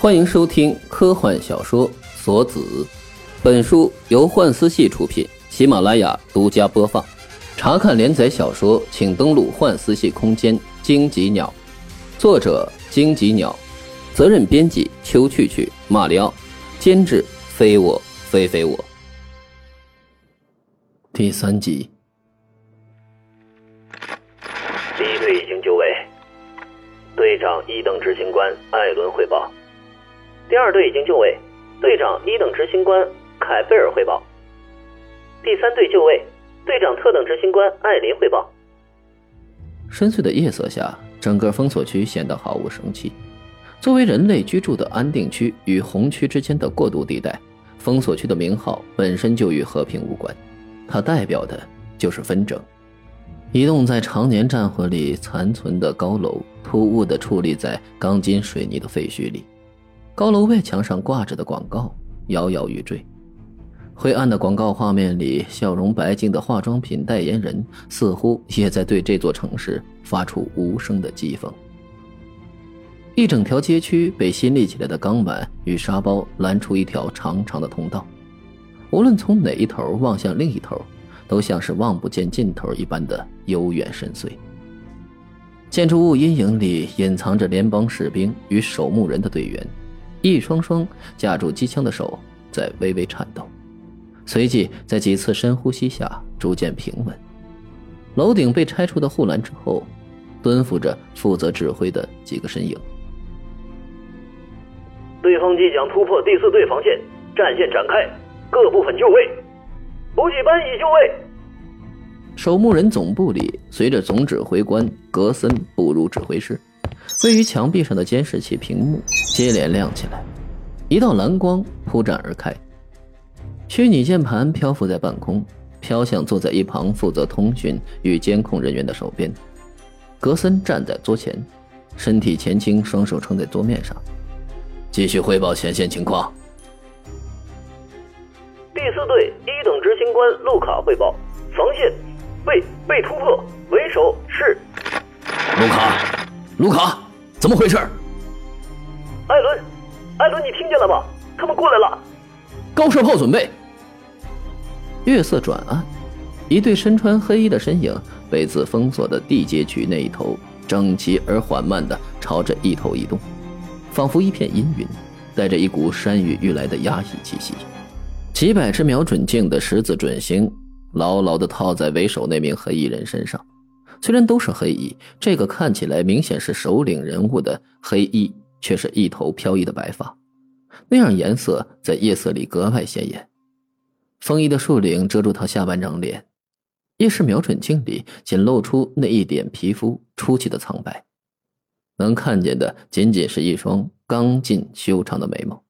欢迎收听科幻小说《锁子》，本书由幻思系出品，喜马拉雅独家播放。查看连载小说，请登录幻思系空间。荆棘鸟，作者荆棘鸟，责任编辑秋去去、马里奥，监制非我非非我。第三集。第一队已经就位，队长一等执行官艾伦汇报。第二队已经就位，队长一等执行官凯贝尔汇报。第三队就位，队长特等执行官艾琳汇报。深邃的夜色下，整个封锁区显得毫无生气。作为人类居住的安定区与红区之间的过渡地带，封锁区的名号本身就与和平无关，它代表的就是纷争。一栋在常年战火里残存的高楼，突兀地矗立在钢筋水泥的废墟里。高楼外墙上挂着的广告摇摇欲坠，灰暗的广告画面里，笑容白净的化妆品代言人似乎也在对这座城市发出无声的讥讽。一整条街区被新立起来的钢板与沙包拦出一条长长的通道，无论从哪一头望向另一头，都像是望不见尽头一般的悠远深邃。建筑物阴影里隐藏着联邦士兵与守墓人的队员。一双双架住机枪的手在微微颤抖，随即在几次深呼吸下逐渐平稳。楼顶被拆除的护栏之后，蹲伏着负责指挥的几个身影。对方即将突破第四队防线，战线展开，各部分就位。补给班已就位。守墓人总部里，随着总指挥官格森步入指挥室。位于墙壁上的监视器屏幕接连亮起来，一道蓝光铺展而开，虚拟键盘漂浮在半空，飘向坐在一旁负责通讯与监控人员的手边。格森站在桌前，身体前倾，双手撑在桌面上，继续汇报前线情况。第四队一等执行官路卡汇报：防线被被突破，为首是卢卡，卢卡。怎么回事？艾伦，艾伦，你听见了吗？他们过来了。高射炮准备。月色转暗，一对身穿黑衣的身影被自封锁的地街区那一头整齐而缓慢的朝着一头移动，仿佛一片阴云，带着一股山雨欲来的压抑气息。几百只瞄准镜的十字准星牢牢的套在为首那名黑衣人身上。虽然都是黑衣，这个看起来明显是首领人物的黑衣，却是一头飘逸的白发，那样颜色在夜色里格外显眼。风衣的束领遮住他下半张脸，夜视瞄准镜里仅露出那一点皮肤出奇的苍白，能看见的仅仅是一双刚劲修长的眉毛，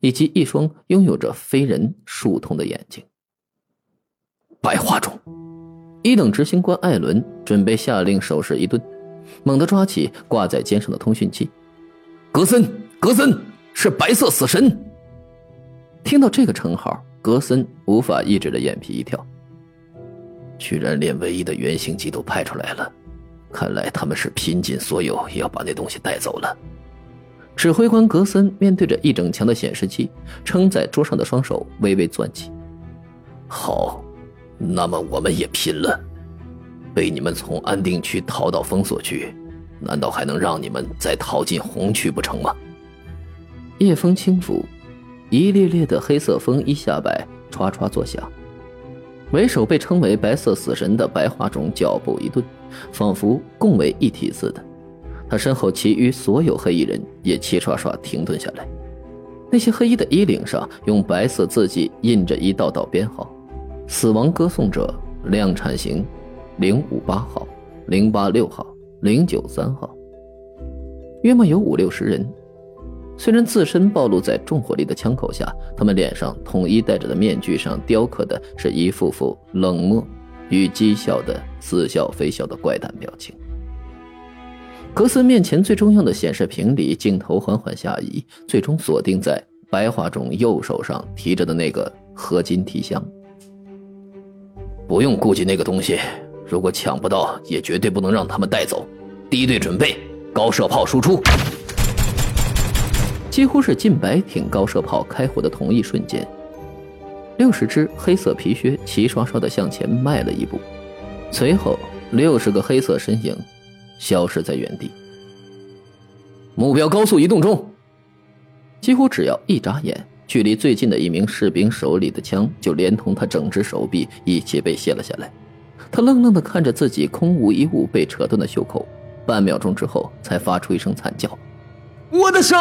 以及一双拥有着非人树瞳的眼睛。白花种。一等执行官艾伦准备下令，手势一顿，猛地抓起挂在肩上的通讯器。格森，格森是白色死神。听到这个称号，格森无法抑制的眼皮一跳。居然连唯一的原型机都派出来了，看来他们是拼尽所有也要把那东西带走了。指挥官格森面对着一整墙的显示器，撑在桌上的双手微微攥起。好。那么我们也拼了！被你们从安定区逃到封锁区，难道还能让你们再逃进红区不成吗？夜风轻拂，一列列的黑色风衣下摆唰唰作响。为首被称为白色死神的白花种脚步一顿，仿佛共为一体似的。他身后其余所有黑衣人也齐刷刷停顿下来。那些黑衣的衣领上用白色字迹印着一道道编号。死亡歌颂者量产型，零五八号、零八六号、零九三号，约莫有五六十人。虽然自身暴露在重火力的枪口下，他们脸上统一戴着的面具上雕刻的是一副副冷漠与讥笑的似笑非笑的怪诞表情。格斯面前最重要的显示屏里，镜头缓缓下移，最终锁定在白桦中右手上提着的那个合金提箱。不用顾及那个东西，如果抢不到，也绝对不能让他们带走。第一队准备，高射炮输出。几乎是近百挺高射炮开火的同一瞬间，六十只黑色皮靴齐刷刷的向前迈了一步，随后六十个黑色身影消失在原地。目标高速移动中。几乎只要一眨眼，距离最近的一名士兵手里的枪就连同他整只手臂一起被卸了下来。他愣愣的看着自己空无一物被扯断的袖口，半秒钟之后才发出一声惨叫：“我的手！”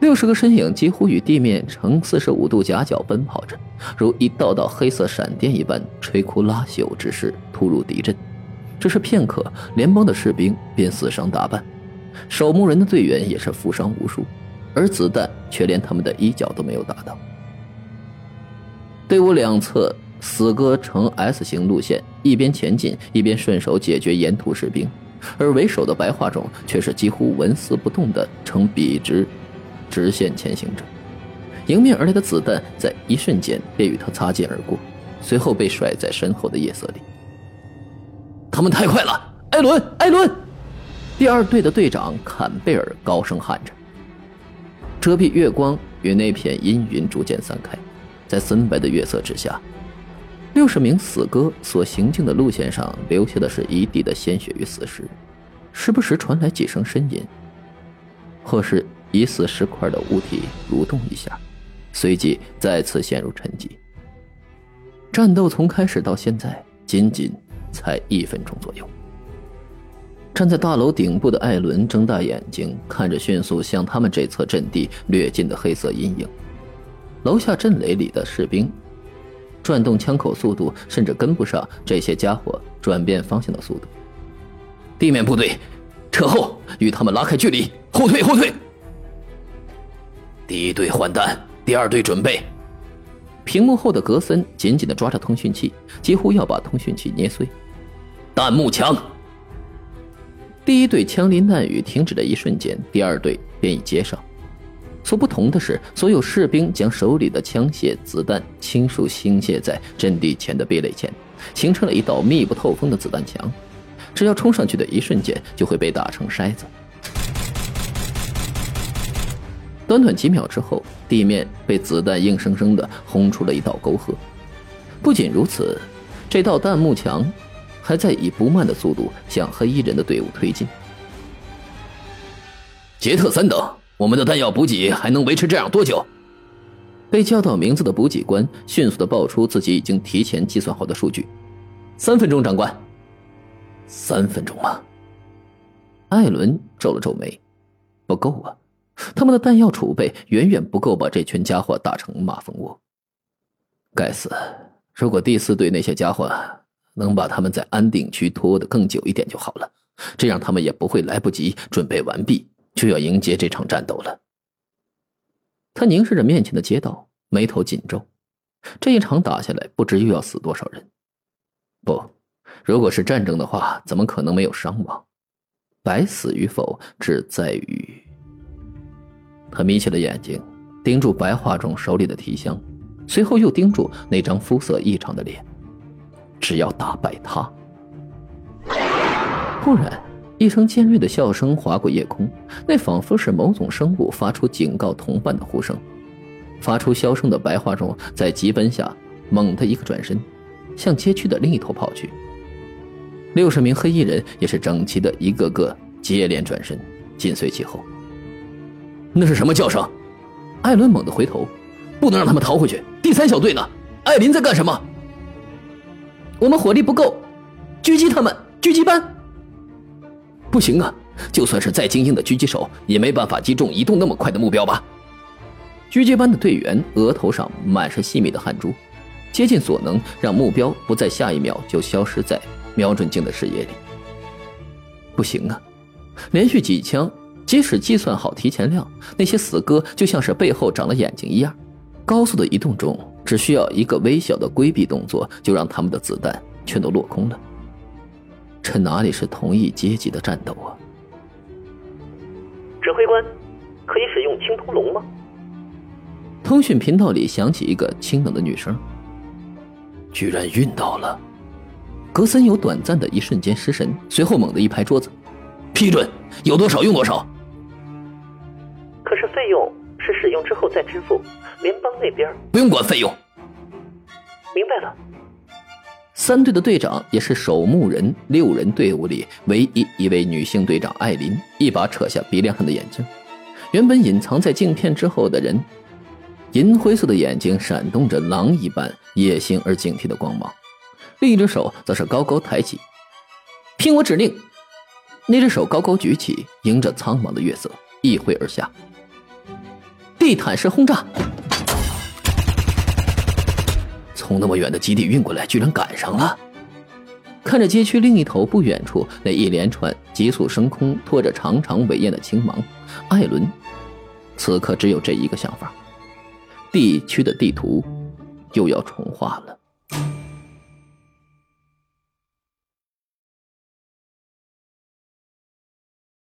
六十个身影几乎与地面呈四十五度夹角奔跑着，如一道道黑色闪电一般摧枯拉朽之势突入敌阵。只是片刻，联邦的士兵便死伤大半。守墓人的队员也是负伤无数，而子弹却连他们的衣角都没有打到。队伍两侧死歌呈 S 型路线，一边前进一边顺手解决沿途士兵，而为首的白化种却是几乎纹丝不动的呈笔直直线前行着。迎面而来的子弹在一瞬间便与他擦肩而过，随后被甩在身后的夜色里。他们太快了，艾伦，艾伦！第二队的队长坎贝尔高声喊着，遮蔽月光与那片阴云逐渐散开，在森白的月色之下，六十名死哥所行进的路线上留下的是一地的鲜血与死尸，时不时传来几声呻吟，或是疑似石块的物体蠕动一下，随即再次陷入沉寂。战斗从开始到现在，仅仅才一分钟左右。站在大楼顶部的艾伦睁大眼睛看着迅速向他们这侧阵地掠进的黑色阴影，楼下阵雷里的士兵转动枪口速度甚至跟不上这些家伙转变方向的速度。地面部队撤后，与他们拉开距离，后退，后退。第一队换弹，第二队准备。屏幕后的格森紧紧地抓着通讯器，几乎要把通讯器捏碎。弹幕墙。第一队枪林弹雨停止的一瞬间，第二队便已接上。所不同的是，所有士兵将手里的枪械、子弹倾数倾泻在阵地前的壁垒前，形成了一道密不透风的子弹墙。只要冲上去的一瞬间，就会被打成筛子。短短几秒之后，地面被子弹硬生生的轰出了一道沟壑。不仅如此，这道弹幕墙。还在以不慢的速度向黑衣人的队伍推进。杰特三等，我们的弹药补给还能维持这样多久？被叫到名字的补给官迅速的报出自己已经提前计算好的数据：三分钟，长官。三分钟吗？艾伦皱了皱眉，不够啊！他们的弹药储备远远不够把这群家伙打成马蜂窝。该死！如果第四队那些家伙……能把他们在安定区拖得更久一点就好了，这样他们也不会来不及准备完毕就要迎接这场战斗了。他凝视着面前的街道，眉头紧皱。这一场打下来，不知又要死多少人。不，如果是战争的话，怎么可能没有伤亡？白死与否，只在于……他眯起了眼睛，盯住白化种手里的提箱，随后又盯住那张肤色异常的脸。只要打败他！忽然，一声尖锐的笑声划过夜空，那仿佛是某种生物发出警告同伴的呼声。发出笑声的白化种在急奔下，猛地一个转身，向街区的另一头跑去。六十名黑衣人也是整齐的一个个接连转身，紧随其后。那是什么叫声？艾伦猛地回头，不能让他们逃回去。第三小队呢？艾琳在干什么？我们火力不够，狙击他们！狙击班不行啊！就算是再精英的狙击手，也没办法击中移动那么快的目标吧？狙击班的队员额头上满是细密的汗珠，竭尽所能让目标不在下一秒就消失在瞄准镜的视野里。不行啊！连续几枪，即使计算好提前量，那些死哥就像是背后长了眼睛一样，高速的移动中。只需要一个微小的规避动作，就让他们的子弹全都落空了。这哪里是同一阶级的战斗啊！指挥官，可以使用青铜龙吗？通讯频道里响起一个清冷的女声。居然晕倒了！格森有短暂的一瞬间失神，随后猛地一拍桌子：“批准，有多少用多少。”可是费用是使用之后再支付，联邦那边不用管费用。明白了。三队的队长也是守墓人六人队伍里唯一一位女性队长艾琳，一把扯下鼻梁上的眼镜。原本隐藏在镜片之后的人，银灰色的眼睛闪动着狼一般野性而警惕的光芒，另一只手则是高高抬起，听我指令。那只手高高举起，迎着苍茫的月色一挥而下，地毯式轰炸。从那么远的基地运过来，居然赶上了。看着街区另一头不远处那一连串急速升空、拖着长长尾焰的青芒，艾伦此刻只有这一个想法：地区的地图又要重画了。